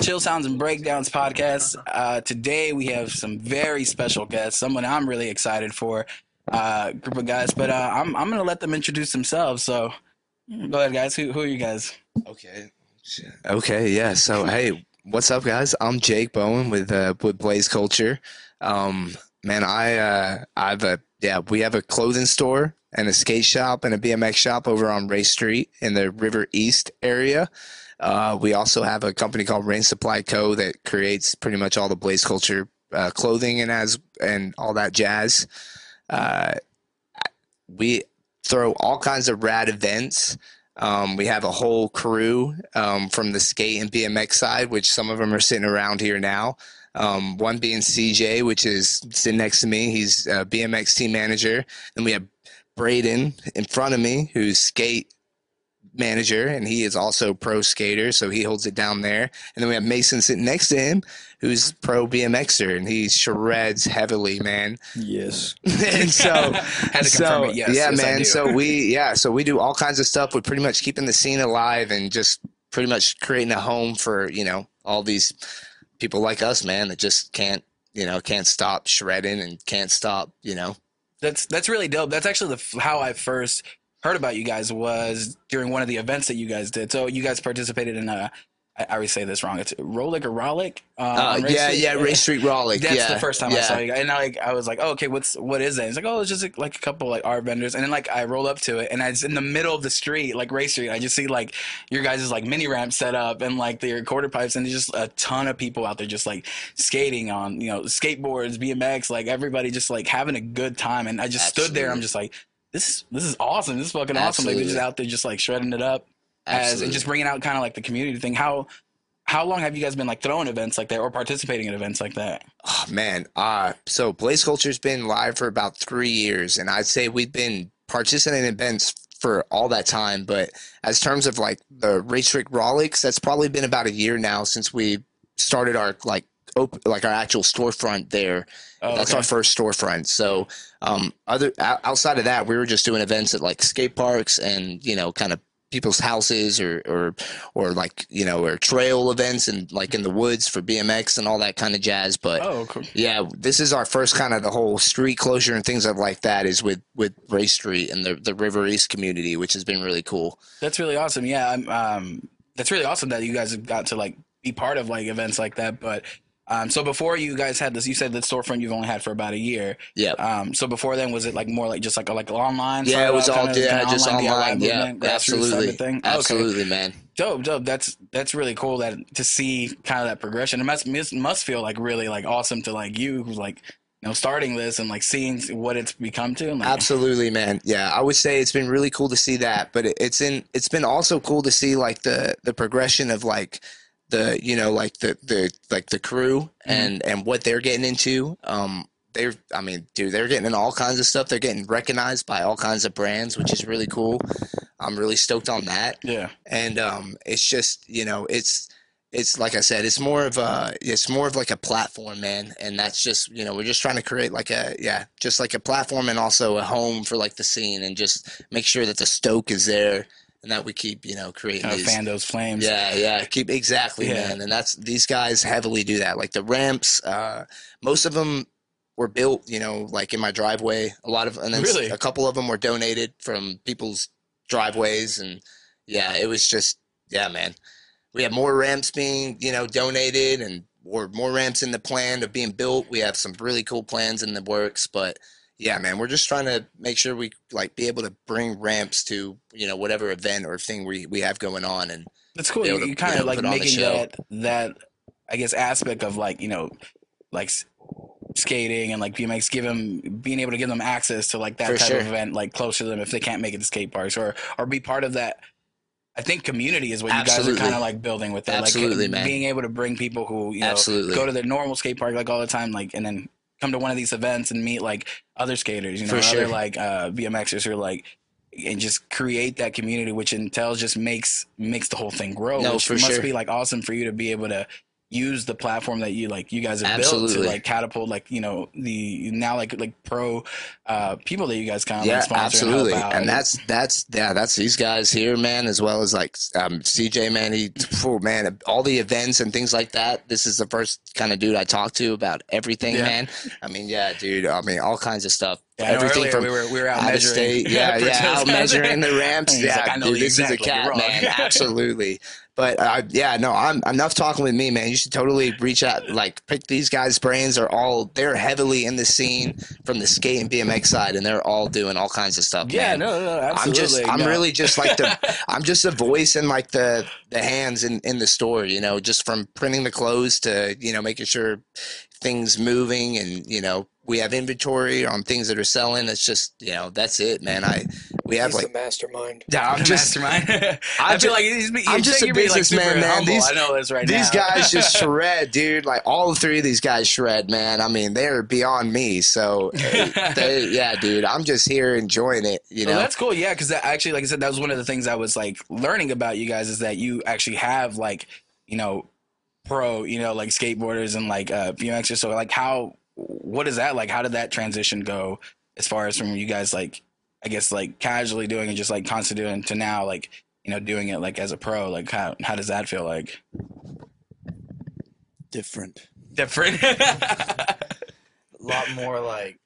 Chill Sounds and Breakdowns podcast. Uh, today we have some very special guests, someone I'm really excited for, uh, group of guys. But uh, I'm I'm gonna let them introduce themselves. So go ahead, guys. Who who are you guys? Okay. Okay. Yeah. So hey, what's up, guys? I'm Jake Bowen with uh, with Blaize Culture. Um, man, I uh, I've a yeah, we have a clothing store and a skate shop and a BMX shop over on Race Street in the River East area. Uh, we also have a company called Rain Supply Co. that creates pretty much all the Blaize Culture uh, clothing and as and all that jazz. Uh, we throw all kinds of rad events. Um, we have a whole crew um, from the skate and BMX side, which some of them are sitting around here now. Um, one being CJ, which is sitting next to me. He's a BMX team manager. And we have Brayden in front of me, who's skate manager, and he is also pro skater, so he holds it down there. And then we have Mason sitting next to him, who's pro BMXer, and he shreds heavily, man. Yes. and so, Had to so confirm it. Yes, yeah, yes, man. So we, yeah, so we do all kinds of stuff with pretty much keeping the scene alive and just pretty much creating a home for you know all these people like us, man, that just can't you know can't stop shredding and can't stop you know That's that's really dope. That's actually the how I first heard about you guys was during one of the events that you guys did. So you guys participated in a. I I always say this wrong. It's Rolick or Rollick. Um, Uh, yeah, Street? yeah, Race Street Raleigh. That's yeah, the first time I saw you guys, and I like I was like, oh, okay, what's what is it? It's like, oh, it's just like a couple like art vendors, and then like I roll up to it, and it's in the middle of the street, like Race Street. I just see like your guys' like mini ramp set up, and like the quarter pipes, and there's just a ton of people out there just like skating on you know skateboards, BMX, like everybody just like having a good time, and I just stood there, I'm just like. This this is awesome. This is fucking awesome. Like they're just out there, just like shredding it up, as and just bringing out kind of like the community thing. How how long have you guys been like throwing events like that or participating in events like that? Oh, man, uh, so Blaize Culture's been live for about three years, and I'd say we've been participating in events for all that time. But as terms of like the Race Trick Rolex, that's probably been about a year now since we started our like op- like our actual storefront there. Oh, That's okay. our first storefront. So, um, other outside of that, we were just doing events at like skate parks and you know, kind of people's houses or or or like you know, or trail events and like in the woods for BMX and all that kind of jazz. But Oh, cool. yeah, this is our first kind of the whole street closure and things like that is with with Race Street and the the River East community, which has been really cool. That's really awesome. Yeah, I'm, um, that's really awesome that you guys have got to like be part of like events like that. But um, so before you guys had this, you said the storefront you've only had for about a year. Yeah. Um, so before then, was it like more like just like a like online? Yeah, it was all kind of yeah, kinda just online. Yeah, movement, absolutely, thing? Okay. absolutely, man. Dope, dope. That's that's really cool that to see kind of that progression. It must must- must feel like really like awesome to like you who's like you know starting this and like seeing what it's become to. Like, Absolutely, man. Yeah, I would say it's been really cool to see that, but it, it's in it's been also cool to see like the the progression of like the you know like the the like the crew and and what they're getting into. Um, they're I mean, dude, they're getting in all kinds of stuff. They're getting recognized by all kinds of brands, which is really cool. I'm really stoked on that. Yeah. and um, it's just you know it's it's like I said, it's more of a it's more of like a platform, man, and that's just you know we're just trying to create like a yeah just like a platform and also a home for like the scene and just make sure that the stoke is there and that we keep you know creating Kind of these fan those flames. yeah, yeah, keep exactly, Yeah. man. And that's these guys heavily do that. Like the ramps, uh, most of them were built, you know, like in my driveway. A lot of, and then Really? a couple of them were donated from people's driveways, and yeah, it was just, yeah, man. We have more ramps being, you know, donated, and or more ramps in the plan of being built. We have some really cool plans in the works, but yeah, man, we're just trying to make sure we like be able to bring ramps to you know whatever event or thing we we have going on, and That's cool. You, kind of like put on the making that that I guess aspect of like you know like skating and like BMX give them being able to give them access to like that For type sure. of event like closer to them if they can't make it to skate parks or or be part of that. I think community is what you guys are kind of like building with that. Absolutely, like man. being able to bring people who you know Absolutely. go to the normal skate park like all the time, like and then come to one of these events and meet like other skaters, you know, For other sure. like uh, BMXers who are like and just create that community, which Intel just makes makes the whole thing grow. No, which for must sure. be like awesome for you to be able to use the platform that you like you guys have built to like catapult like you know the now like like pro uh people that you guys kind of yeah, like sponsor absolutely, and, and that's that's yeah, that's these guys here, man, as well as like um, CJ, man. He, oh, man, all the events and things like that. This is the first kind of dude I talk to about everything, Yeah. man. I mean, yeah, dude. I mean, all kinds of stuff. Yeah, everything earlier from we were we were out out of measuring state. Yeah, yeah, out measuring the ramps. Yeah, like, I know dude, this exactly. is a cat, man. Absolutely. But uh, yeah, no, I'm enough talking with me, man. You should totally reach out, like pick these guys' brains. Are all they're heavily in the scene from the skate and BMX side, and they're all doing all kinds of stuff. yeah, man. no, no, no, absolutely. I'm just, I'm really just like the, I'm just a voice and like the, the hands in, in the store, you know, just from printing the clothes to, you know, making sure things moving and, you know, we have inventory on things that are selling. It's just, you know, that's it, man. I, we have He's like, the mastermind. yeah, I'm The just, mastermind. I ju- feel like he's, he's, I'm just a you're like, man. humble. These- I know this right these now. guys just shred, dude. Like all three of these guys shred, man. I mean, they're beyond me. So, they, yeah, dude, I'm just here enjoying it, you Well, know? that's cool. Yeah, because actually, like I said, that was one of the things I was like learning about you guys is that you actually have like you know pro you know like skateboarders and like uh BMXers. So like how what is that like? How did that transition go as far as from you guys like I guess like casually doing it, just like constantly doing to now like you know doing it like as a pro? Like how how does that feel like? different. Different. A lot more like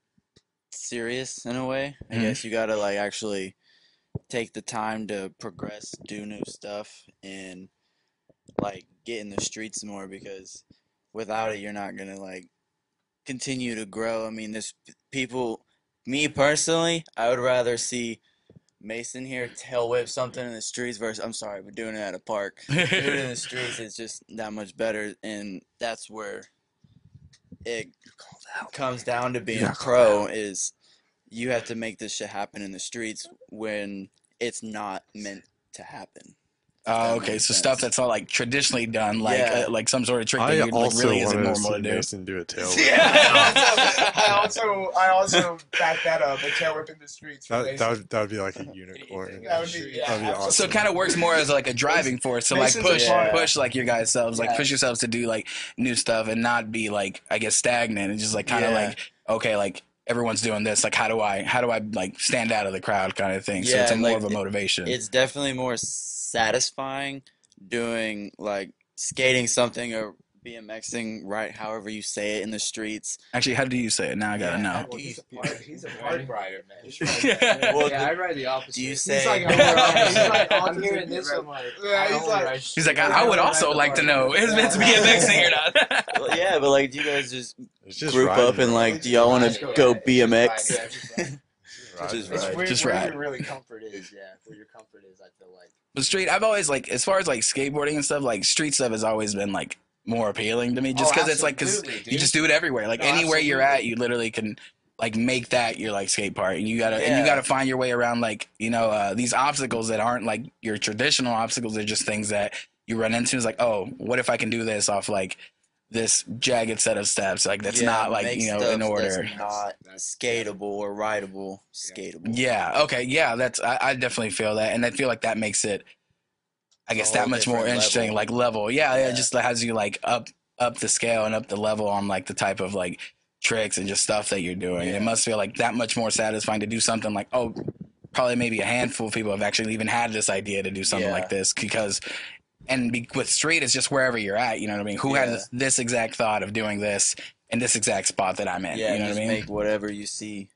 serious in a way. I Mhm. guess you gotta like actually take the time to progress, do new stuff, and like get in the streets more because without it, you're not gonna like continue to grow. I mean, there's p- people. Me personally, I would rather see Mason here tail whip something in the streets versus I'm sorry, but doing it at a park. doing it in the streets is just that much better, and that's where it comes down to being a pro. Is you have to make this shit happen in the streets when it's not meant to happen. Oh, okay. So sense. stuff that's all like traditionally done, like Yeah. uh, like some sort of trick that you like really isn't wanted to normal see to do. Mason do a tail. whip. I also I also back that up. A tail whip in the streets. That, that, would, that would be like a unicorn. That would be- yeah, That'd be awesome. So it kind of works more as like a driving force to like Mason's a push part- push like your guys selves, like Yeah. push yourselves to do like new stuff and not be like I guess stagnant and just like kind of Yeah. like okay like everyone's doing this like how do I how do I like stand out of the crowd kind of thing. so Yeah, it's a more like, of a motivation. It's definitely more satisfying doing like skating something or BMXing right however you say it in the streets. Actually, how do you say it? Now I gotta Yeah, know. Well, he's a park, he's a park rider, man. Well, yeah, the- I ride the opposite. do you He's say like, I'm, he's like I'm hearing this. right? I'm like, Yeah, he's like- He's like, I, I would also like to know is meant to be MXing or not. Well, yeah, but like, do you guys just just group riding, up and like, do y'all want to go BMX? Yeah, just ride. Just It's right. where, Just where your really comfort is, yeah. Where your comfort is, I feel like. But street, I've always like as far as like skateboarding and stuff, like street stuff has always been like more appealing to me, just Oh, because it's like because you just do it everywhere. Like No, anywhere you're at, you literally can like make that your like skate park, and you gotta and you gotta find your way around like you know uh, these obstacles that aren't like your traditional obstacles. They're just things that you run into. It's like, oh, what if I can do this off like this jagged set of steps? Like that's Yeah, not like you know in order. Not skatable or rideable. Skatable. Yeah. Okay. Yeah. That's I, I definitely feel that, and I feel like that makes it, I guess, that much more interesting. level. Like level. Yeah, yeah. Yeah. Just has you like up up the scale and up the level on like the type of like tricks and just stuff that you're doing. Yeah. It must feel like that much more satisfying to do something like oh, probably maybe a handful of people have actually even had this idea to do something Yeah. like this because. And be, with street, it's just wherever you're at. You know what I mean? Who Yeah. has this exact thought of doing this in this exact spot that I'm in? Yeah, you know what I mean? make whatever you see.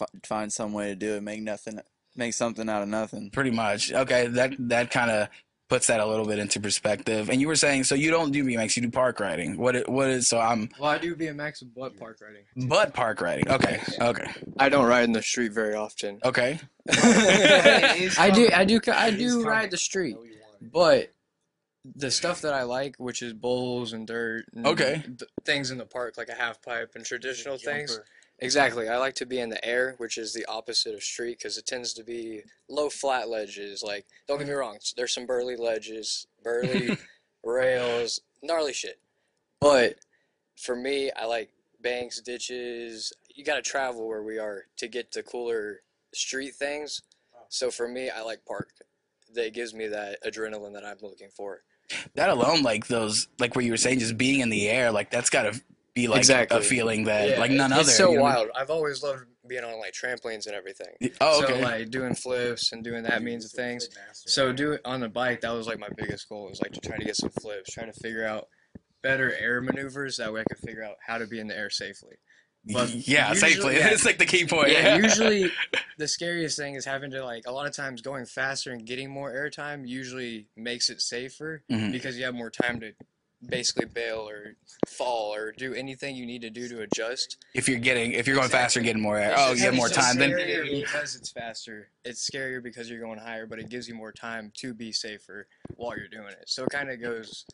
F- find some way to do it. Make nothing. Make something out of nothing. Pretty much. Okay, that that kind of puts that a little bit into perspective. And you were saying, so you don't do BMX, you do park riding. What it- what is? So I'm Well, I do BMX but park riding. but park riding. Okay, okay, I don't ride in the street very often. okay. I do, I do, I do ride the street, but the stuff that I like, which is bowls and dirt, and Okay. th- things in the park like a half pipe and traditional things. Exactly, I like to be in the air, which is the opposite of street because it tends to be low flat ledges. Like, don't get me mm-hmm. wrong, there's some burly ledges, burly rails, gnarly shit. But for me, I like banks, ditches. You got to travel where we are to get to cooler street things. So for me, I like park. That gives me that adrenaline that I'm looking for. that alone, like those, like what you were saying, just being in the air, like that's got to be like Exactly. a feeling that Yeah, like none it- other. It's so you know? wild. I've always loved being on like trampolines and everything. Oh, okay. So like doing flips and doing that means of things. So do it on the bike. That was like my biggest goal. Was like to try to get some flips, trying to figure out better air maneuvers. That way I could figure out how to be in the air safely. But yeah, usually- safely. yeah. It's like the key point. Yeah, usually the scariest thing is having to like a lot of times going faster and getting more airtime usually makes it safer Mhm. because you have more time to basically bail or fall or do anything you need to do to adjust. if you're getting, if you're going faster, and getting more air. Oh, you have more time. Then scarier because it's faster. It's scarier because you're going higher, but it gives you more time to be safer while you're doing it. So it kind of goes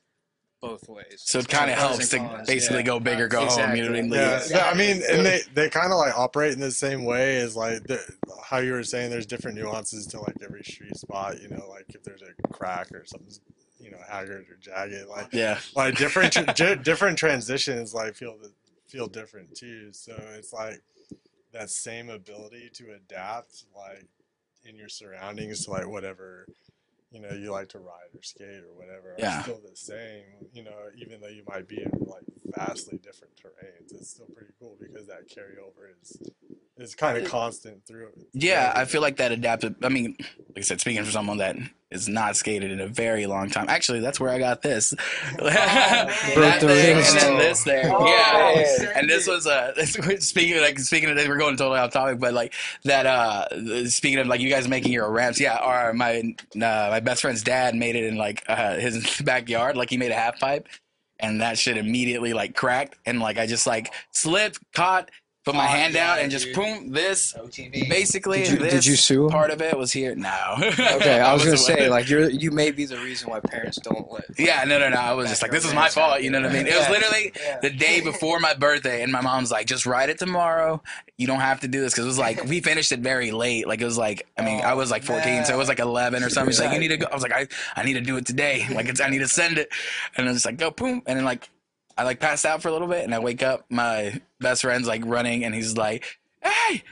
both ways. so it kind of helps to cons, basically yeah. go big or go home. You know what I mean? Exactly. Yeah, yeah, I mean, and they they kind of like operate in the same way as like the, how you were saying. There's different nuances to like every street spot. You know, like if there's a crack or something's you know haggard or jagged, like Yeah. like different different transitions like feel feel different too. So it's like that same ability to adapt like in your surroundings to like whatever you know you like to ride or skate or whatever Yeah. still the same. You know, even though you might be in like vastly different terrains, it's still pretty cool because that carryover is is kind of constant through. Yeah, I feel like that adapted. I mean, like I said, speaking for someone that is not skated in a very long time. Actually, that's where I got this. that Broke the there, rings. and then this there. Oh, yeah. sick. And this was uh speaking of, like speaking of this, we're going totally off topic, but like that uh speaking of like you guys making your ramps, yeah, our my uh, my best friend's dad made it in like uh, his backyard, like he made a half pipe and that shit immediately like cracked. And like I just like slipped, caught, put my Oh, hand yeah, out and just dude. boom, this OTV. basically Did you, this did you sue him? part of it was here. No. Okay, I was gonna say like you're you may be the reason why parents don't let. Yeah, no, no, no. I was just like, this is my fault. You know what I mean? It was literally Yeah. the day before my birthday, and my mom's like, just write it tomorrow. You don't have to do this because it was like we finished it very late. Like it was like, I mean, I was like 14, so it was like 11 or something. She's like, you need to go. I was like, I, I need to do it today. Like it's, I need to send it, and I was just like, go boom, and then like, I like passed out for a little bit, and I wake up. My best friend's like running, and he's like, hey.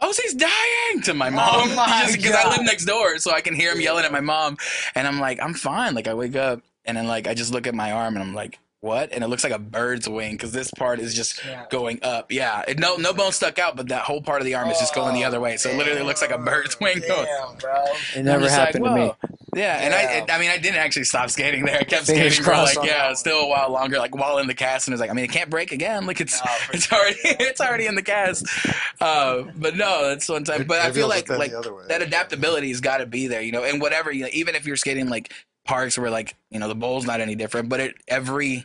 Ozzy's dying to my oh mom Oh my because I live next door, so I can hear him yelling at my mom. And I'm like, I'm fine. Like I wake up and then like I just look at my arm and I'm like, what? And it looks like a bird's wing because this part is just Yeah. going up. Yeah, it, no no bone stuck out, but that whole part of the arm is just going the other way. So it literally looks like a bird's oh, wing. Damn, bro. It never just like, happened to me. Yeah, and I, Yeah. it, I mean, I didn't actually stop skating there. I kept Fingers skating for like, yeah, still a while longer, like while in the cast. And it's like, I mean, it can't break again. Like it's, no, it's already, it's already in the cast. Uh, but no, that's one time. But I feel like, like the other way. that adaptability has got to be there, you know, and whatever, you know, even if you're skating like parks where like, you know, the bowl's not any different, but it, every,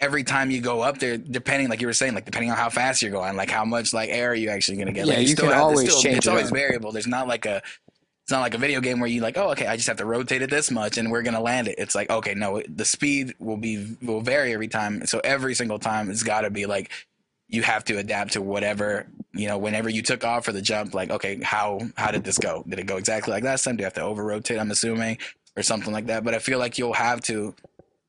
every time you go up there, depending, like you were saying, like depending on how fast you're going, like how much like air are you actually going to get? Yeah, like, you still can have- it's always still- change It's it always up. variable. There's not like a, it's not like a video game where you like, oh, okay, I just have to rotate it this much and we're gonna land it. It's like, okay, no, the speed will be will vary every time. So every single time, it's got to be like you have to adapt to whatever you know. Whenever you took off for the jump, like, okay, how how did this go? Did it go exactly like last time? Do you have to over rotate? I'm assuming or something like that. But I feel like you'll have to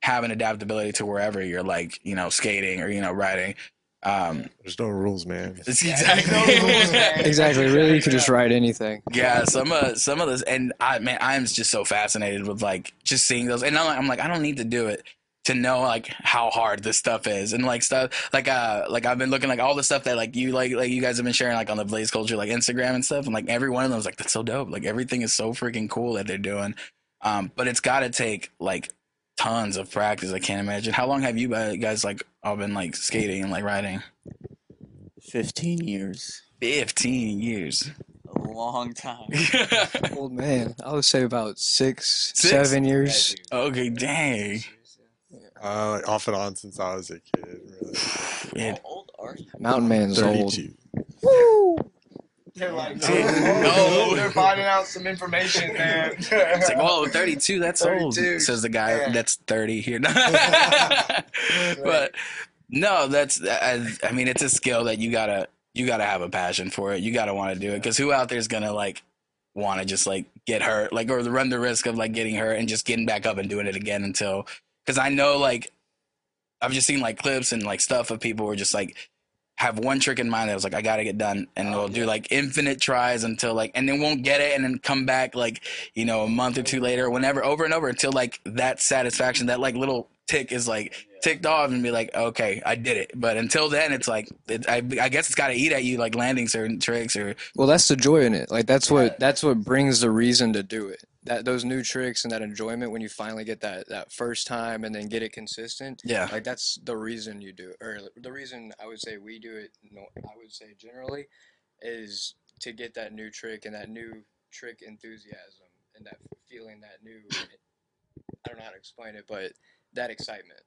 have an adaptability to wherever you're like you know skating or you know riding. Um, There's no rules, man. it's exactly. no rules, man. Exactly. Really, you could just write anything. Yeah, some of some of those, and I man, I'm just so fascinated with like just seeing those, and I'm like, I'm like, I don't need to do it to know like how hard this stuff is, and like stuff like uh like I've been looking like all the stuff that like you like like you guys have been sharing like on the Blaize Culture like Instagram and stuff, and like every one of them is like that's so dope, like everything is so freaking cool that they're doing, um, but it's got to take like tons of practice. I can't imagine. How long have you uh, guys like all been like skating and like riding? 15 years. Fifteen years. A long time. Old man, I would say about six, Six? seven years. okay, dang. Uh, like off and on since I was a kid. Really. Yeah. How old are you? Mountain man's old. Thirty-two. They're like, oh, no, oh, they're finding out some information, man. It's like, whoa, 32, that's old, says the guy Yeah. that's 30 here. but no, that's, I, I mean, it's a skill that you gotta, you gotta have a passion for it. You gotta want to do it. Cause who out there's gonna like, want to just like get hurt, like, or run the risk of like getting hurt and just getting back up and doing it again until, cause I know like, I've just seen like clips and like stuff of people who are just like, have one trick in mind that was like I gotta get done, and Oh, we'll do like infinite tries until like, and then won't get it, and then come back like you know a month or two later, whenever, over and over until like that satisfaction, that like little tick is like ticked off, and be like, okay, I did it. But until then, it's like it, I, I guess it's gotta eat at you, like landing certain tricks or Well, that's the joy in it. Like that's Yeah. what that's what brings the reason to do it. That those new tricks and that enjoyment when you finally get that that first time and then get it consistent. yeah. Like that's the reason you do it, or the reason I would say we do it. No, I would say generally is to get that new trick and that new trick enthusiasm and that feeling, that new. I don't know how to explain it, but that excitement.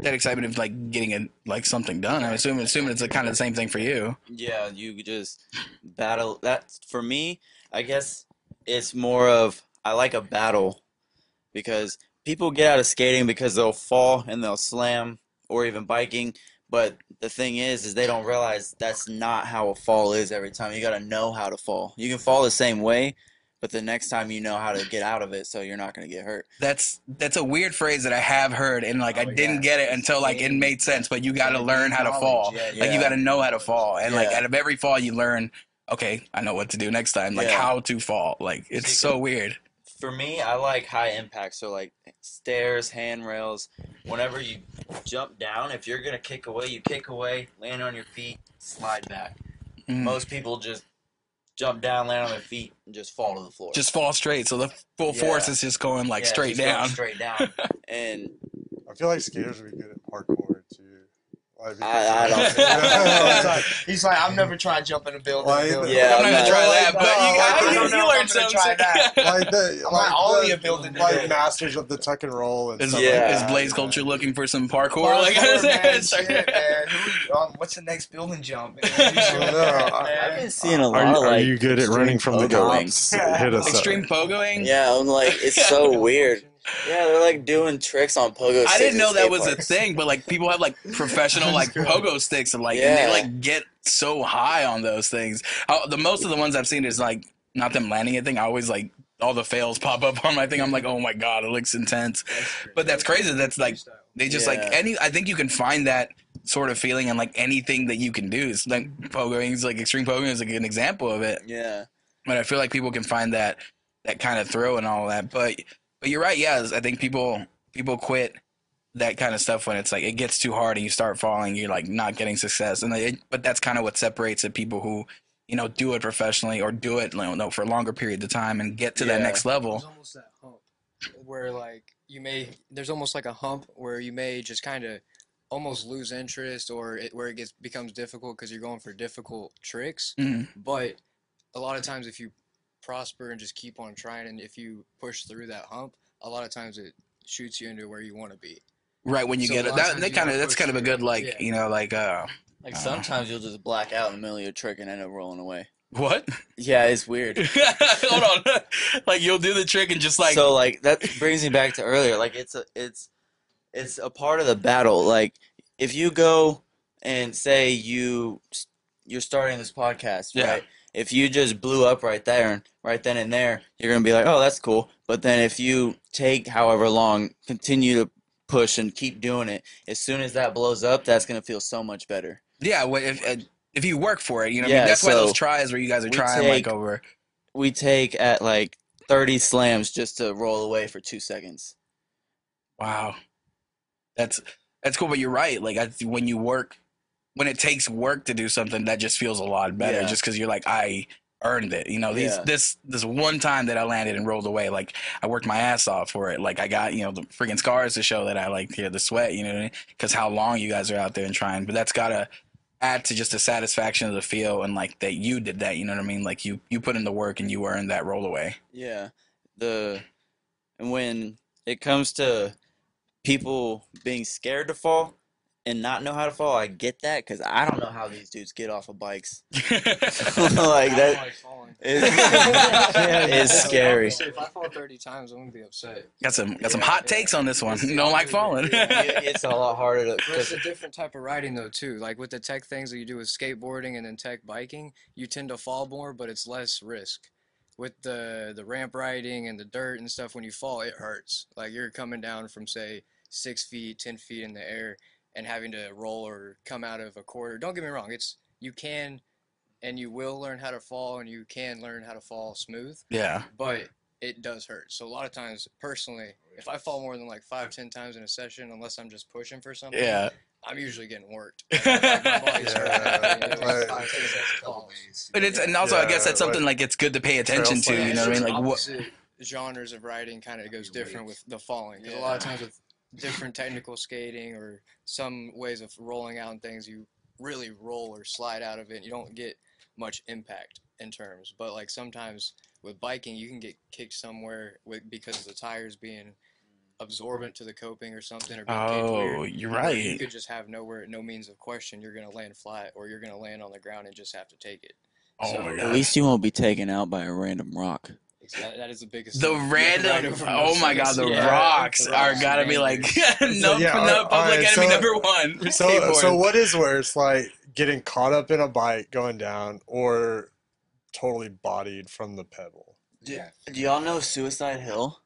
that excitement of like getting it like something done. I'm assuming assuming it's kind of the same thing for you. Yeah, you just battle. That for me, I guess it's more of I like a battle because people get out of skating because they'll fall and they'll slam or even biking. But the thing is, is they don't realize that's not how a fall is every time. You got to know how to fall. You can fall the same way, but the next time you know how to get out of it, so you're not gonna get hurt. That's that's a weird phrase that I have heard and like I Oh, didn't yeah. get it until like it made sense. But you got to learn how to fall. Yeah, yeah. Like you got to know how to fall, and like out of every fall you learn. Okay, I know what to do next time. Like Yeah. how to fall. Like it's See, so weird. For me, I like high impact. So like stairs, handrails. Whenever you jump down, if you're gonna kick away, you kick away, land on your feet, slide back. Mm. Most people just jump down, land on their feet, and just fall to the floor. Just fall straight. So the full Yeah. force is just going like Yeah, straight just going down. Straight down. And I feel like skaters would be good at parkour too. Like, I- I don't- he's, like, he's like, I've never tried jumping a building. Like, building. Yeah, I'm not I'm gonna not- try that, No, but you, like, I, I you, don't you know if learned I'm gonna something. try that. like the I'm like not only the- a building like today. masters of the tuck and roll and Is, stuff. Yeah. is Blaize that. Culture looking for some parkour? Parkour, like, man, shit, man. Who- um, what's the next building jump? Man? I don't know. I've been seeing a lot Are you, of are like you good at running from the pogoing. cops? Hit us Extreme up. pogoing. Yeah, I'm like it's so weird. Yeah, they're like doing tricks on pogo sticks. I didn't know at that skate was a thing, but like people have like professional like pogo sticks and like and Yeah. they like get so high on those things. Uh, the most of the ones I've seen is like not them landing anything. I always like all the fails pop up on my thing. I'm like, oh my god, it looks intense. But that's crazy. That's like they just like Yeah. any. I think you can find that sort of feeling in like anything that you can do. It's like pogoing is like extreme pogoing is like an example of it. Yeah. But I feel like people can find that that kind of thrill and all that. But but you're right. Yeah, I think people people quit that kind of stuff when it's like it gets too hard and you start falling. You're like not getting success, and it, but that's kind of what separates the people who you know do it professionally or do it you know for a longer period of time and get to that next level. There's almost that hump where like you may there's almost like a hump where you may just kind of almost lose interest or it, where it gets becomes difficult because you're going for difficult tricks. Mhm. But a lot of times if you prosper and just keep on trying and if you push through that hump, a lot of times it shoots you into where you want to be. Right when you So get it, that, that kind of that's kind of a good like Yeah. you know like uh Like Uh. sometimes you'll just black out in the middle of your trick and end up rolling away. what? Yeah, it's weird. Hold on, like you'll do the trick and just like so like that brings me back to earlier. Like it's a it's it's a part of the battle. Like if you go and say you you're starting this podcast, Yeah. right? If you just blew up right there and right then and there, you're gonna be like, oh, that's cool. But then if you take however long, continue to push and keep doing it, as soon as that blows up, that's gonna feel so much better. Yeah, well, if if you work for it, you know, what I mean, that's why those tries where you guys are trying take- like over. We take at like 30 slams just to roll away for two seconds. Wow, that's that's cool. But you're right. Like I, when you work, when it takes work to do something, that just feels a lot better. Yeah. Just because you're like, I earned it. You know, these Yeah. this this one time that I landed and rolled away, like I worked my ass off for it. Like I got you know the freaking scars to show that I like the sweat. You know, because how long you guys are out there and trying. But that's gotta add to just the satisfaction of the feel and like that you did that. You know what I mean? Like you you put in the work and you earned that roll away. Yeah. The and when it comes to people being scared to fall and not know how to fall, I get that because I don't know how these dudes get off of bikes. like I don't that like is it's scary. If I fall 30 times, I'm gonna be upset. Got some got some Yeah. hot takes on this one. It's Don't like falling. It's a lot harder to. But it's 'cause- a different type of riding though too. Like with the tech things that you do with skateboarding and then tech biking, you tend to fall more, but it's less risk. With the the ramp riding and the dirt and stuff, when you fall, it hurts. Like you're coming down from say six feet, ten feet in the air, and having to roll or come out of a quarter. Don't get me wrong, it's you can and you will learn how to fall and you can learn how to fall smooth, Yeah. but it does hurt. So a lot of times, personally, if I fall more than like five, ten times in a session, unless I'm just pushing for something, Yeah. I'm usually getting worked. Like, Yeah, hurting, you know, right. five, ten falls. But it's and also I guess that's something like, it's good to pay attention to. trail You know what I mean? Like what? genres of riding kind of goes different with the falling. 'Cause a lot of times with different technical skating or some ways of rolling out and things, you really roll or slide out of it. You don't get much impact in terms. But like sometimes with biking, you can get kicked somewhere with because of the tires being absorbent to the coping or something or being Oh, weird. you're right. You could just have nowhere, no means of question. You're gonna land flat, or you're gonna land on the ground and just have to take it. Oh So- my At least you won't be taken out by a random rock. That, that is the biggest. The thing. You have to ride random, over oh my god, the Yeah. rocks The are rocks gotta be like no, yeah, no all public right, enemy so- number one. So, skateboard. so what is worse, like getting caught up in a bike going down, or totally bodied from the pedal? Yeah. Do y'all know Suicide Hill?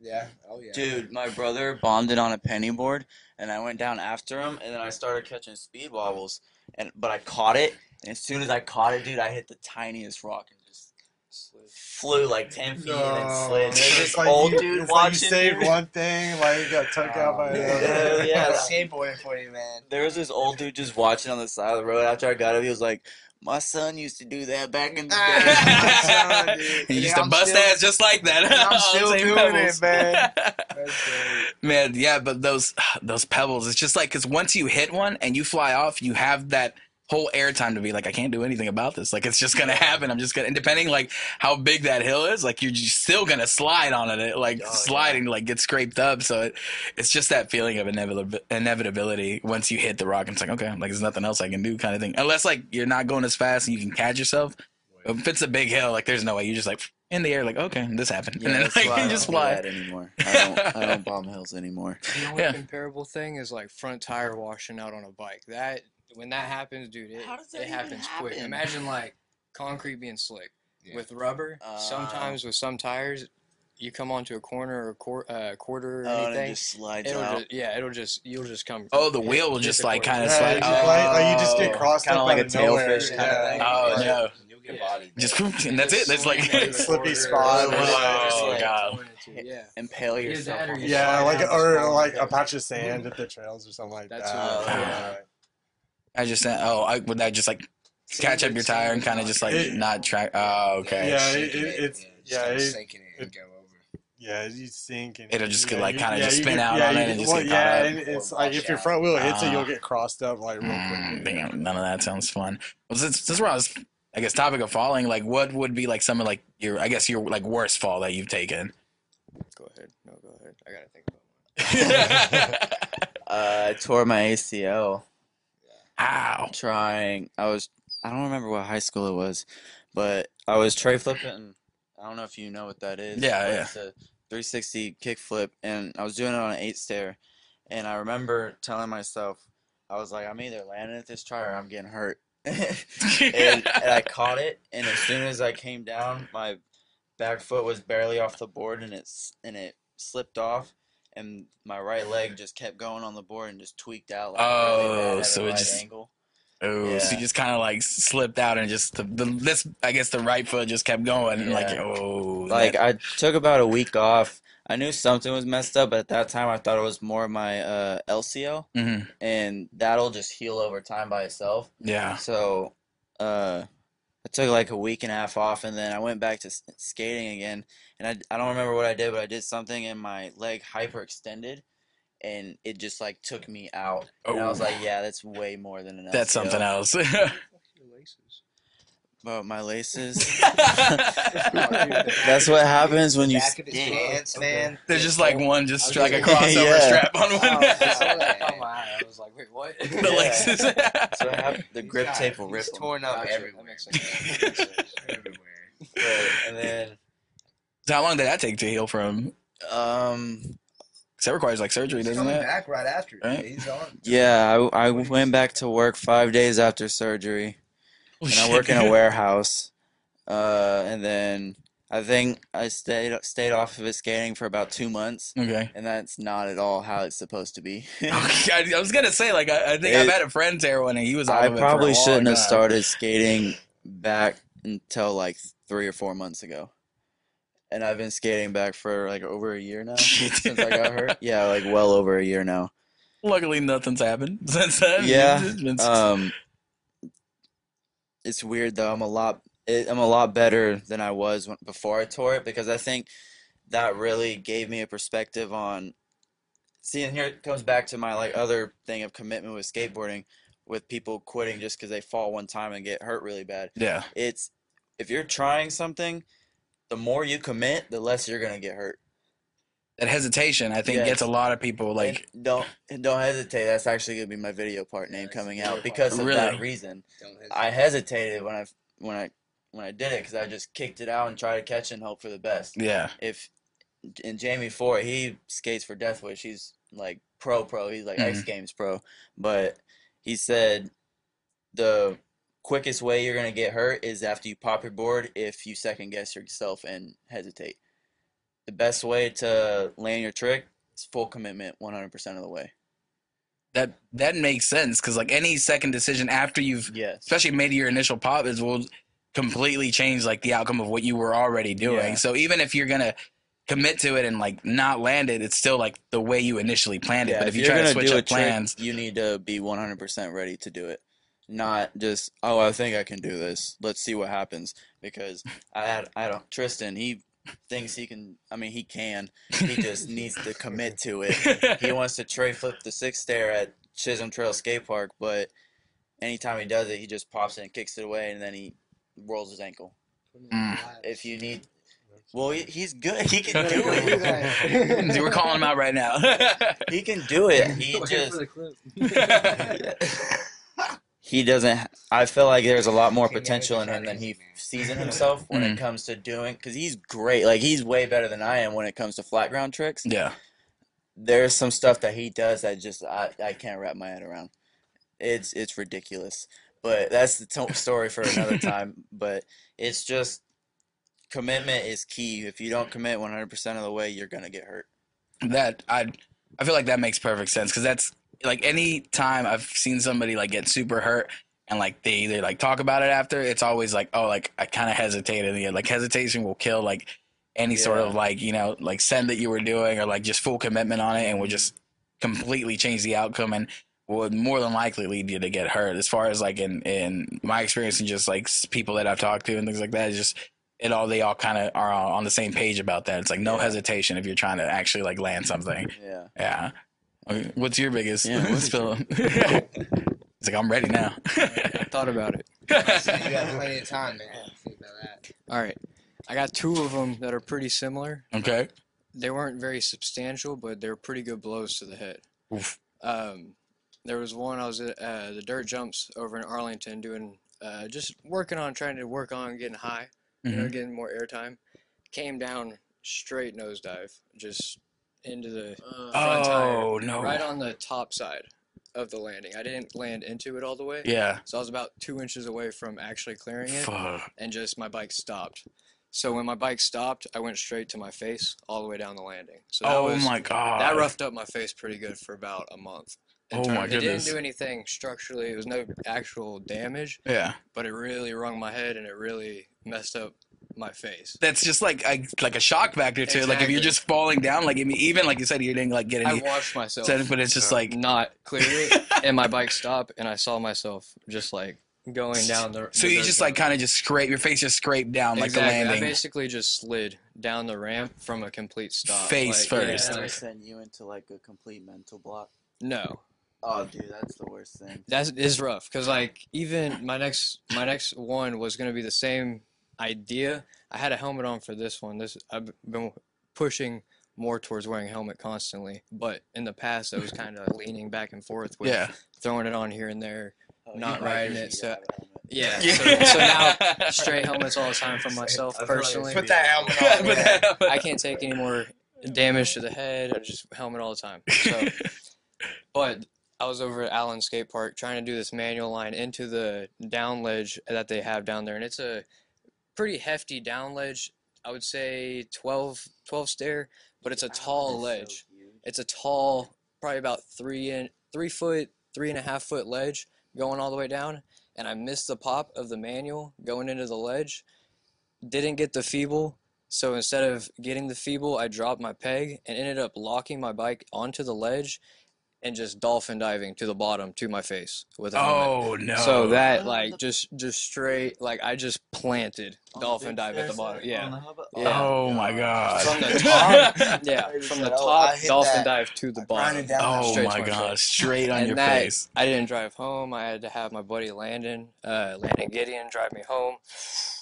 Yeah. Oh yeah. Dude, my brother bombed it on a penny board, and I went down after him, and then I started catching speed wobbles, and but I caught it, and as soon as I caught it, dude, I hit the tiniest rock and just flew like ten feet and then slid. There's this like old you, dude it's like you watching. saved one thing, like you got took out by Oh, another. Yeah, yeah. skateboarding for you, man. There was this old dude just watching on the side of the road after I got it. He was like, "My son used to do that back in the day." he used Yeah, to I'm bust still- ass just like that. I'm still doing pebbles. it, man. Man, yeah, but those those pebbles, it's just like because once you hit one and you fly off, you have that whole airtime to be like, I can't do anything about this. Like it's just gonna happen. I'm just gonna, and depending like how big that hill is, like you're just still gonna slide on it, like Oh, sliding, like get scraped up. So it, it's just that feeling of inevitability, inevitability once you hit the rock. And it's like, okay, like there's nothing else I can do, kind of thing. Unless like you're not going as fast and you can catch yourself. If it's a big hill, like there's no way. you're just like in the air, like okay, this happened, Yeah, and then like you just fly. that anymore. I don't. I don't bomb hills anymore. The only Yeah. comparable thing is like front tire washing out on a bike. That when that happens, dude, it, How does that it even happens quick. Imagine like concrete being slick Yeah. with rubber. Uh, sometimes with some tires, you come onto a corner or quar- uh, quarter or Oh, and it anything. just slides It'll out. just, yeah, it'll just you'll just come. Oh, the wheel will just like kind of Yeah, slide. you just, like, like, you just get Oh. crossed Kinda like out a of nowhere. tailfish kinda yeah. thing. Oh Yeah. no! You'll get Yeah. bodied. Just and that's it. That's like Swing Slippy quarter, spot, or like- Oh, like God. Yeah. Impale yourself. that or on you it. Yeah, like or like a patch of sand at the trails or something like That's that. What- Yeah. I just said, oh, I would I just like catch up your tire and kind of just like It- not track. Oh, okay. Yeah, it- it- it's- just yeah, kinda it- sinking it and it- go over. Yeah, you sink and It'll just get, like, kinda yeah, just spin get- out yeah, on it and just well, get yeah, caught up. and it's like if your front wheel hits it, you'll get crossed up like real Mm, quick. damn, none of that sounds fun. Well, since since we're on this, I guess topic of falling, like what would be like some of like your I guess your like worst fall that you've taken? Go ahead. No, go ahead. I gotta think about one. Uh, I tore my ACL Ow. trying. I was. I don't remember what high school it was, but I was tray flipping. I don't know if you know what that is. Yeah, yeah. It's a 360 kick flip, and I was doing it on an eight stair, and I remember telling myself, I was like, I'm either landing at this try or I'm getting hurt. and, and I caught it, and as soon as I came down, my back foot was barely off the board, and it's and it slipped off, and my right leg just kept going on the board and just tweaked out like Oh, a so it right just- angle. Oh, so you just kind of like slipped out and just the, the this I guess the right foot just kept going and like oh Like that- I took about a week off. I knew something was messed up, but at that time I thought it was more my uh, LCL, Mhm. and that'll just heal over time by itself. yeah So, uh, I took like a week and a half off, and then I went back to skating again. And I, I don't remember what I did, but I did something, and my leg hyperextended, and it just like took me out. And I was Oh. like, yeah, that's way more than enough. LCL. that's something else. But my laces. That's what happens when you Back of his skate. pants, man. There's just like one just I like a just- crossover Yeah. strap on Oh, one. I saw that my. I was like, wait, what? the Yeah. laces. So I have the grip got- tape will he's rip 'em. torn up Gotcha. That everywhere. makes sense. everywhere. Right, and then so how long did that take to heal from? um 'Cause that requires like surgery, doesn't coming it? back right after. Right? He's on. yeah, I, I went back to work five days after surgery, Oh, and I work in a warehouse. Uh, and then I think I stayed stayed off of it skating for about two months, Okay. and that's not at all how it's supposed to be. I, I was gonna say like I, I think I've had a friend there and he was. I of it for a probably shouldn't have started skating back until like three or four months ago. And I've been skating back for like over a year now since I got hurt. Yeah, like well over a year now. Luckily, nothing's happened since then. Yeah, It's been- Um, it's weird though. I'm a lot. It, I'm a lot better than I was when, before I tore it because I think that really gave me a perspective on. See, and here it comes back to my like other thing of commitment with skateboarding, with people quitting just because they fall one time and get hurt really bad. yeah, It's if you're trying something, the more you commit, the less you're gonna get hurt. That hesitation I think Yes. gets a lot of people like. And don't and don't hesitate. That's actually gonna be my video part name Yes, coming video out part. because of Really? that reason. Hesitate. I hesitated when I when I when I did it because I just kicked it out and tried to catch and hope for the best. Yeah, If and Jamie Foy, he skates for Deathwish. He's like pro pro. He's like mm-hmm. X Games pro. But he said the quickest way you're gonna get hurt is after you pop your board if you second guess yourself and hesitate. The best way to land your trick is full commitment 100% of the way. that that makes sense because like any second decision after you've Yes. especially made your initial pop is will completely change like the outcome of what you were already doing. Yeah. So even if you're gonna commit to it and like not land it, it's still like the way you initially planned it. Yeah, but if, you you're try to switch up trick, plans, you need to be 100% ready to do it. Not just, oh, I think I can do this. Let's see what happens. Because I had, I don't, Tristan, he thinks he can, I mean, he can. He just needs to commit to it. He wants to tray flip the six stair at Chisholm Trail Skate Park, but anytime he does it, he just pops it and kicks it away, and then he rolls his ankle. Mm. If you need, well, he, he's good. He can do it. we're calling him out right now. He can do it. He just, for the clip. He doesn't i feel like there's a lot more potential in him than he sees in himself when it mm-hmm. comes to doing because he's great like he's way better than i am when it comes to flat ground tricks. Yeah, there's some stuff that he does that just i, I can't wrap my head around. It's it's ridiculous. But that's the to- story for another time but it's just commitment is key. If you don't commit 100% of the way you're gonna get hurt. That I I feel like that makes perfect sense because that's like any time I've seen somebody like get super hurt and like they they like talk about it after, it's always like oh like I kind of hesitated. Yeah, like hesitation will kill like any sort of like you know like send that you were doing or like just full commitment on it and would mm-hmm. just completely change the outcome and would more than likely lead you to get hurt. As far as like in in my experience and just like people that I've talked to and things like that, it's just it all they all kind of are on on the same page about that. It's like no Yeah. hesitation if you're trying to actually like land something. yeah Yeah. Okay, What's your biggest Yeah, what's spill? It's like I'm ready now. Thought about it. you got plenty of time, man. Think about that. All right, I got two of them that are pretty similar. okay. They weren't very substantial, but they were pretty good blows to the head. Oof. Um, there was one I was at uh, the dirt jumps over in Arlington doing uh, just working on trying to work on getting high, you know, Mhm. getting more airtime. Came down straight nosedive, just into the uh, front tire, Oh no. right on the top side of the landing. I didn't land into it all the way, Yeah. so I was about two inches away from actually clearing it, Fuck. and just my bike stopped. So when my bike stopped, I went straight to my face all the way down the landing. So that Oh was, my god. that roughed up my face pretty good for about a month. in Oh terms- my It didn't do anything structurally. It was no actual damage, Yeah. but it really wrung my head and it really messed up my face. That's just like a, like a shock factor too. Like if you're just falling down, like I mean, even like you said, you didn't like get any. I any watched myself sense, but it's just like not clear it, and my bike stopped, and I saw myself just like going down the. so the you dirt just like kind of just scrape your face just scraped down like exactly. the landing. I basically just slid down the ramp from a complete stop. Face like, first. yeah, Ever send you into like a complete mental block no, oh dude that's the worst thing That is rough because like even my next my next one was gonna be the same idea. I had a helmet on for this one. This I've been pushing more towards wearing a helmet constantly, but in the past I was kind of leaning back and forth with Yeah. throwing it on here and there. Oh, Not riding it, so- have a helmet. Yeah. Yeah. So, so now straight helmets all the time for myself I feel like personally. Put that helmet on. but man. that- I can't take any more damage to the head. I just helmet all the time. So, but I was over at Allen Skate Park trying to do this manual line into the down ledge that they have down there, and it's a pretty hefty down ledge I would say 12, 12 stair, but it's a tall ledge. It's a tall, probably about three in three foot, three and a half foot ledge going all the way down. And I missed the pop of the manual going into the ledge. Didn't get the feeble. So instead of getting the feeble, I dropped my peg and ended up locking my bike onto the ledge and just dolphin diving to the bottom to my face with a helmet. Oh no. So that like just just straight like I just planted dolphin dive at the bottom. Yeah. Yeah. Oh my god. From the top, yeah, from the oh, top, dolphin that. dive to the I bottom. down Oh my to my god. face. Straight on and your that, face. I didn't drive home. I had to have my buddy Landon, uh, Landon Gideon, drive me home,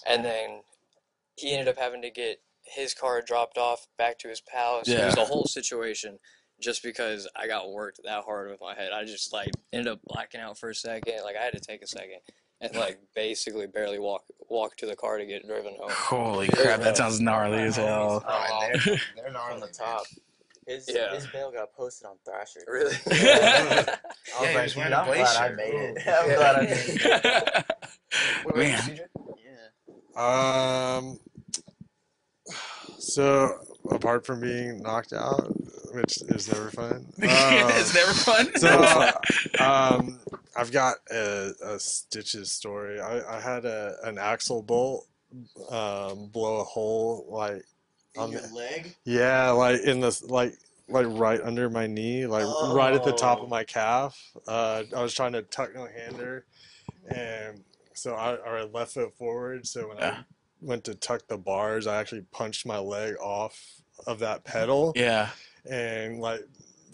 and then he ended up having to get his car dropped off back to his pal. So it was a whole situation. Just because I got worked that hard with my head, I just like ended up blacking out for a second. Like I had to take a second and like basically barely walk walk to the car to get driven home. Holy crap, that sounds gnarly as hell. Oh, they're, they're from gnarly. the top. His Yeah. his bail got posted on Thrasher. Really? I was Yeah, like, was dude, wearing a I'm glad I made it. I'm glad I made it. Wait, wait, Man. Yeah. Um. So apart from being knocked out, which is never fun. it's never fun. so um, I've got a, a stitches story. I, I had a an axle bolt um, blow a hole like on your the, leg? yeah like in the like like right under my knee like right at the top Oh. of my calf. Uh, I was trying to tuck no hander, and so I, I left foot forward. So when Yeah. I went to tuck the bars, I actually punched my leg off of that pedal yeah. And like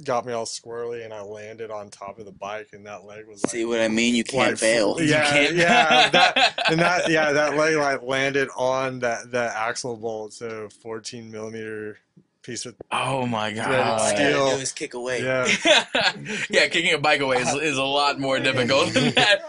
got me all squirrely and I landed on top of the bike and that leg was like See what I mean? You can't like, fail. Yeah, can't- yeah, that, and that yeah, that leg like landed on that that axle bolt, so 14 millimeter piece of Oh my god. Steel. do is kick away. yeah. yeah, kicking a bike away is, is a lot more difficult than that.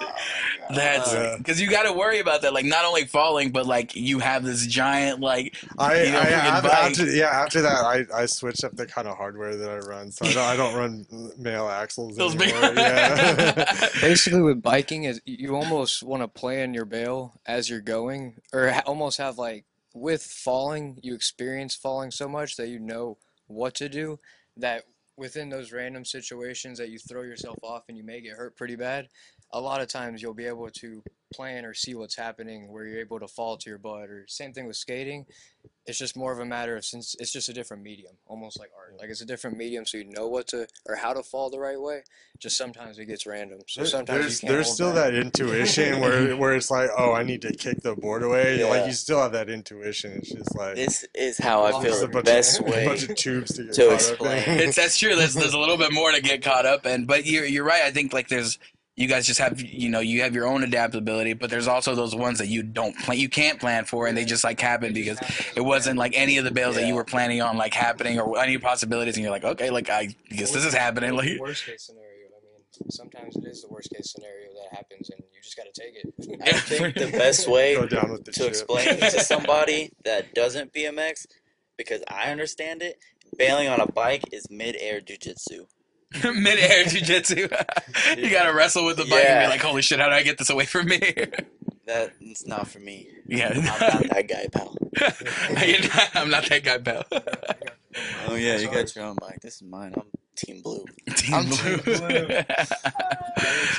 That's Yeah. because you got to worry about that. Like not only falling, but like you have this giant like I, You know, I freaking after, bike. after yeah after that I, I switched up the kind of hardware that I run, so I don't, I don't run male axles those big. anymore. Yeah. Basically, with biking, is you almost want to plan your bail as you're going, or ha- almost have like with falling, you experience falling so much that you know what to do. That within those random situations that you throw yourself off and you may get hurt pretty bad, a lot of times you'll be able to plan or see what's happening where you're able to fall to your butt. Or same thing with skating. It's just more of a matter of since it's just a different medium, almost like art. Like it's a different medium, so you know what to or how to fall the right way. Just sometimes it gets random. So There- sometimes there's you can't there's still back. that intuition where where it's like oh I need to kick the board away like you still have that intuition it's just like This is how I feel the best of, way. bunch of tubes to get to explain. it's that's true. There's there's a little bit more to get caught up in, but you're you're right. I think like there's you guys just have you know you have your own adaptability, but there's also those ones that you don't plan, you can't plan for, and they just like happen because it wasn't like any of the bails that you were planning on like happening or any possibilities, and you're like, okay, like I guess this is happening. Like worst case scenario. I mean, sometimes it is the worst case scenario that happens, and you just got to take it. I think the best way down with the to ship. explain to somebody that doesn't BMX, because I understand it, bailing on a bike is mid-air jujitsu. mid-air jujitsu, you gotta wrestle with the bike and be like, holy shit, how do I get this away from me? That's not for me. yeah, I'm not that guy, pal. Not- I'm not that guy, pal. Oh yeah, you got your own bike. This is mine. I'm Team Blue. Team I'm Blue. Team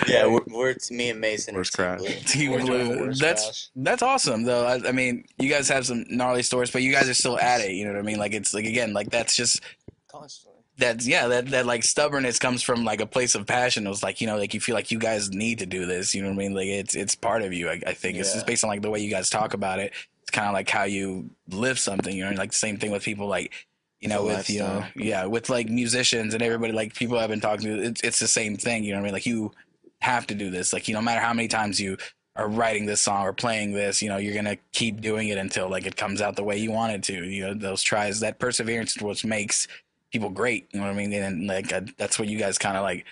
Yeah, we're, we're it's me and Mason. are Where's Team Crash? Blue. Team We're Blue. That's crash. that's awesome though. I, I mean, you guys have some gnarly stories, but you guys are still at it. You know what I mean? Like it's like again, like that's just Constantly. That's yeah, that that like stubbornness comes from like a place of passion. It was like you know, like you feel like you guys need to do this. You know what I mean? Like it's it's part of you. I, I think it's just based on like the way you guys talk about it. It's kind of like how you live something. You know, like the same thing with people like. You know, with you know, yeah, with like musicians and everybody, like people I've been talking to, it's it's the same thing. You know what I mean? Like you have to do this. Like you, no matter how many times you are writing this song or playing this, you know, you're gonna keep doing it until like it comes out the way you want it to. You know, those tries, that perseverance, is what makes people great. You know what I mean? And like uh, that's what you guys kind of like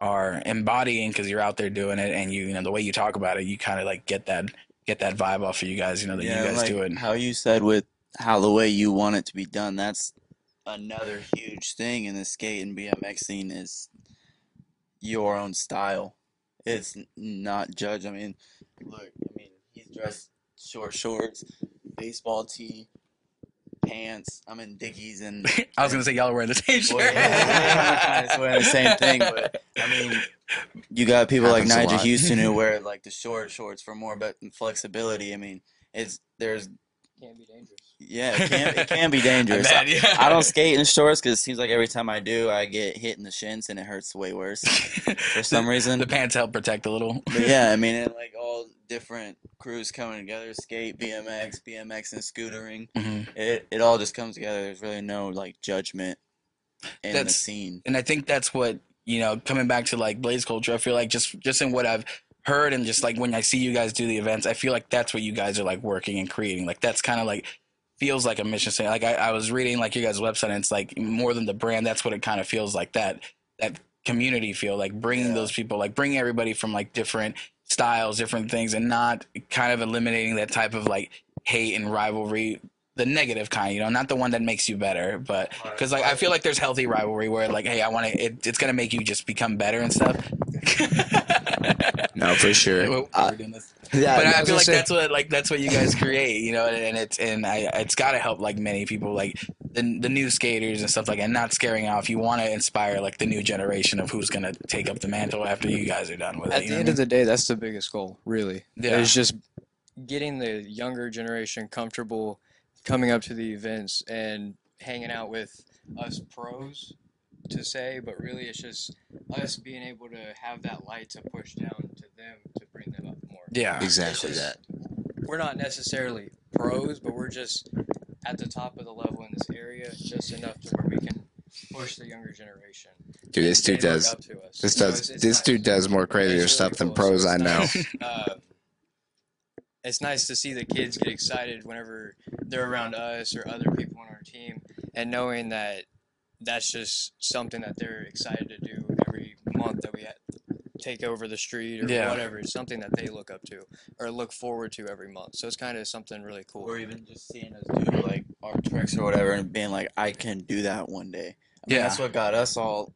are embodying because you're out there doing it, and you, you know, the way you talk about it, you kind of like get that get that vibe off of you guys. You know that you guys like do it. how you said with how the way you want it to be done. That's another huge thing in the skate and BMX scene is your own style. It's not judged. I mean, look, I mean, he's dressed short shorts, baseball tee, pants. I'm in Dickies and I was gonna say y'all are wearing the same shirt. Well, yeah, we're wearing the same thing, but I mean, you got people like Happens Nigel. Houston who wear like the short shorts for more but flexibility. I mean, it's there's Can be dangerous. Yeah, it can it can be dangerous. I bet, yeah. I don't skate in shorts because it seems like every time I do, I get hit in the shins and it hurts way worse for some reason. The pants help protect a little. But yeah, I mean, and like all different crews coming together, skate, BMX, BMX, and scootering. Mhm. It it all just comes together. There's really no like judgment in the That's- scene. and I think that's what you know. Coming back to like Blaize Culture, I feel like just just in what I've heard and just like when I see you guys do the events, I feel like that's what you guys are like working and creating. Like that's kind of like feels like a mission statement. Like I, I was reading like you guys' website, and it's like more than the brand. That's what it kind of feels like. That that community feel like bringing Yeah. those people, like bringing everybody from like different styles, different things, and not kind of eliminating that type of like hate and rivalry. The negative kind, you know, not the one that makes you better, but because like I feel like there's healthy rivalry where like, hey, I want to, it, it's gonna make you just become better and stuff. No, for sure. We're- Uh, we're doing this. Yeah, but I I feel like say- that's what like that's what you guys create, you know, and, and it's and I it's got to help like many people like the the new skaters and stuff like and not scaring off. You want to inspire like the new generation of who's gonna take up the mantle after you guys are done with At it. At the end of the day, that's the biggest goal, really. Yeah. Is just getting the younger generation comfortable coming up to the events and hanging out with us pros to say, but really it's just us being able to have that light to push down to them to bring them up more. yeah, exactly It's that. We're not necessarily pros, but we're just at the top of the level in this area, just enough to where we can push the younger generation. Dude, this dude does. up to us. This So does. it's- it's This nice. dude does more crazier It's stuff really than cool. So pros I it's know. nice, uh, it's nice to see the kids get excited whenever they're around us or other people on our team, and knowing that that's just something that they're excited to do every month that we ha- take over the street or Yeah. whatever. It's something that they look up to or look forward to every month. So it's kind of something really cool. Or even just seeing us do like our tricks or whatever and being like, I can do that one day. I mean, Yeah. That's what got us all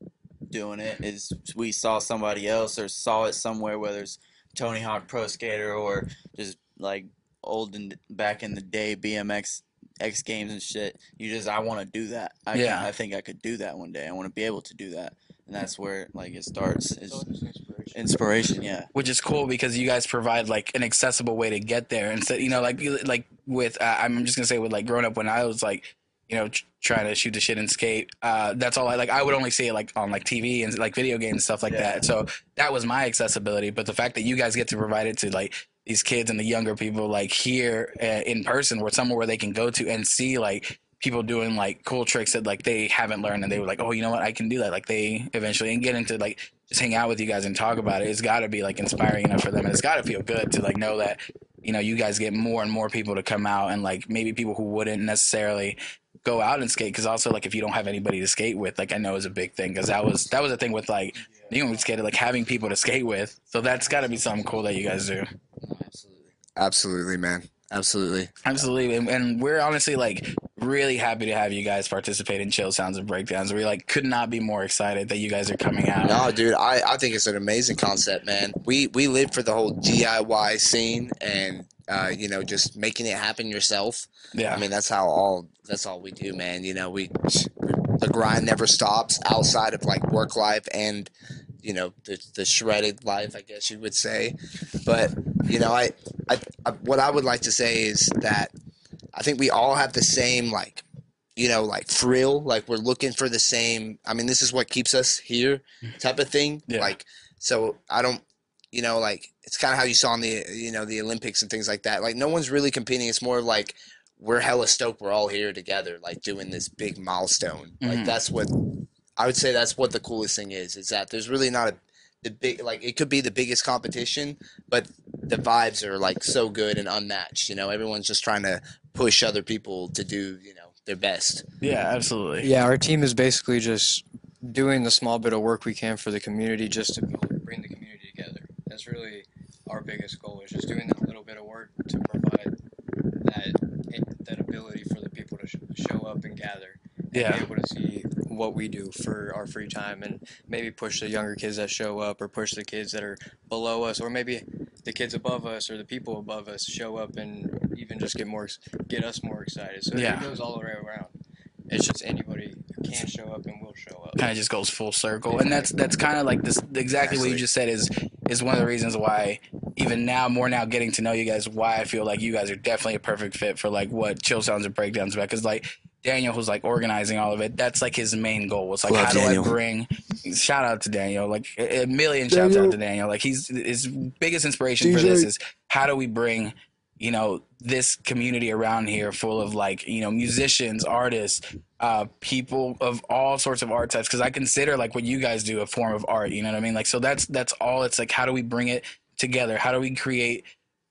doing it is we saw somebody else or saw it somewhere, whether it's Tony Hawk Pro Skater or just like old and back in the day BMX X Games and shit. You just, I want to do that. I Yeah. Can, I think I could do that one day. I want to be able to do that. And that's where like it starts. It's It's all just inspiration. inspiration, yeah. which is cool because you guys provide like an accessible way to get there instead you know like like with uh, i'm just gonna say with like growing up when i was like you know tr- trying to shoot the shit and skate uh that's all i like i would only see it like on like tv and like video games and stuff like Yeah. that so that was my accessibility but the fact that you guys get to provide it to like these kids and the younger people like here uh, in person or somewhere where they can go to and see like people doing like cool tricks that like they haven't learned and they were like oh you know what? I can do that. Like they eventually and get into like just hang out with you guys and talk about it. It's got to be like inspiring enough for them and it's got to feel good to like know that you know you guys get more and more people to come out and like maybe people who wouldn't necessarily go out and skate because also like if you don't have anybody to skate with like i know is a big thing because that was that was a thing with like you know skated like having people to skate with. So that's got to be something cool that you guys do Absolutely. Absolutely, man. Absolutely. Absolutely, and, and we're honestly like really happy to have you guys participate in Chill Sounds and Breakdowns. We like could not be more excited that you guys are coming out. No, dude, I, I think it's an amazing concept, man. We we live for the whole DIY scene and uh, you know, just making it happen yourself. yeah, I mean, that's how all that's all we do, man. You know, we the grind never stops outside of like work life and you know the the shredded life, I guess you would say. But you know, I, I, I what I would like to say is that I think we all have the same like you know like thrill like we're looking for the same i mean this is what keeps us here type of thing Yeah. like so i don't you know like it's kind of how you saw in the you know the olympics and things like that like no one's really competing it's more like we're hella stoked we're all here together like doing this big milestone like Mhm. that's what i would say that's what the coolest thing is is that there's really not a the big like it could be the biggest competition but the vibes are like so good and unmatched you know everyone's just trying to push other people to do you know their best yeah, absolutely. Yeah, our team is basically just doing the small bit of work we can for the community just to be able to bring the community together. That's really our biggest goal is just doing that little bit of work to provide that that ability for the people to sh- show up and gather and Yeah. be able to see what we do for our free time and maybe push the younger kids that show up or push the kids that are below us or maybe the kids above us or the people above us show up and even just get more, get us more excited. So Yeah. it goes all the way around. It's just anybody can show up and will show up. kind of just goes full circle and that's that's kind of like this exactly what you just said is is one of the reasons why even now more now getting to know you guys why i feel like you guys are definitely a perfect fit for like what chill sounds and breakdowns about because like daniel who's like organizing all of it that's like his main goal it's like Love how Daniel. do i bring shout out to daniel like a a million shouts out to daniel like he's his biggest inspiration for this is how do we bring you know this community around here full of like you know musicians artists uh people of all sorts of art types because i consider like what you guys do a form of art you know what i mean? Like so that's that's all it's like how do we bring it together? How do we create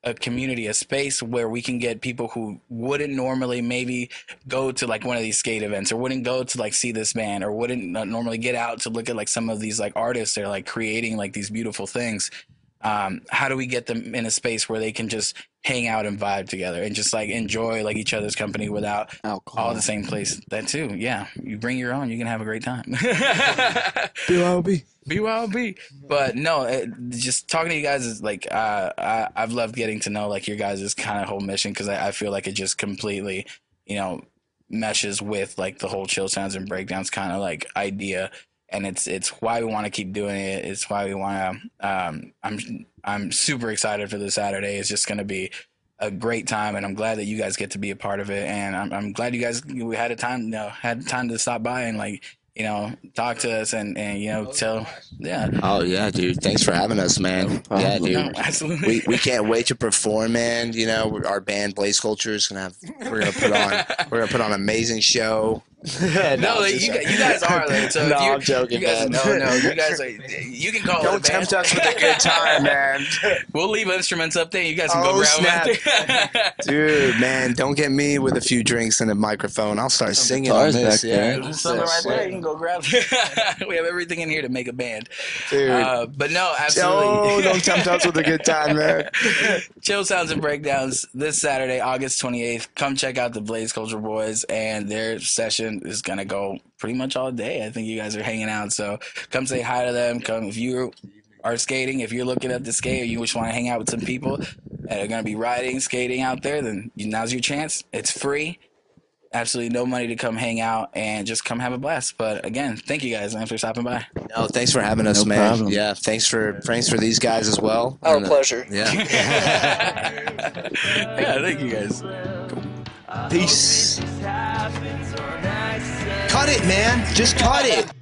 a community a space where we can get people who wouldn't normally maybe go to like one of these skate events or wouldn't go to like see this band or wouldn't uh, normally get out to look at like some of these like artists that are like creating like these beautiful things um, how do we get them in a space where they can just hang out and vibe together and just like enjoy like each other's company without Alcohol. all the same place that too yeah you bring your own you can have a great time BYOB. BYOB. But no, it, just talking to you guys is like uh, I, I've loved getting to know like your guys' kind of whole mission because I, I feel like it just completely, you know, meshes with like the whole chill sounds and breakdowns kind of like idea, and it's it's why we want to keep doing it. It's why we want to. Um, I'm I'm super excited for this Saturday. It's just gonna be a great time, and I'm glad that you guys get to be a part of it. And I'm I'm glad you guys we had a time you know, had time to stop by and like you know talk to us and and you know tell yeah Oh yeah, dude. Thanks for having us, man. yeah, dude. no, absolutely we, we can't wait to perform, man. You know, our band Blaize Culture is gonna have. We're gonna put on. We're gonna put on an amazing show. no, like, you, guys, you guys are like, so No, I'm joking, you guys, man. no no you guys are you can call Don't tempt us with a good time, man. we'll leave instruments up there you guys can Oh, go grab them Dude, man, don't get me with a few drinks and a microphone. I'll start singing on this. Yeah. There's something right there. You can go grab. we have everything in here to make a band. dude. Uh, but no, absolutely. Oh, don't tempt us with a good time, man. Chill Sounds and Breakdowns this Saturday, August 28th. Come check out the Blaize Culture Boys, and their session is going to go pretty much all day. I think you guys are hanging out. So come say hi to them. Come if you are skating, if you're looking at the skate or you just want to hang out with some people that are going to be riding, skating out there, then now's your chance. It's free. Absolutely no money to come hang out and just come have a blast. But again, thank you guys man, for stopping by. No, thanks for having us, No man. problem. Yeah, thanks for thanks for these guys as well. Our And, uh, pleasure. Yeah. yeah, thank you guys. Peace cut it, man. Just cut it.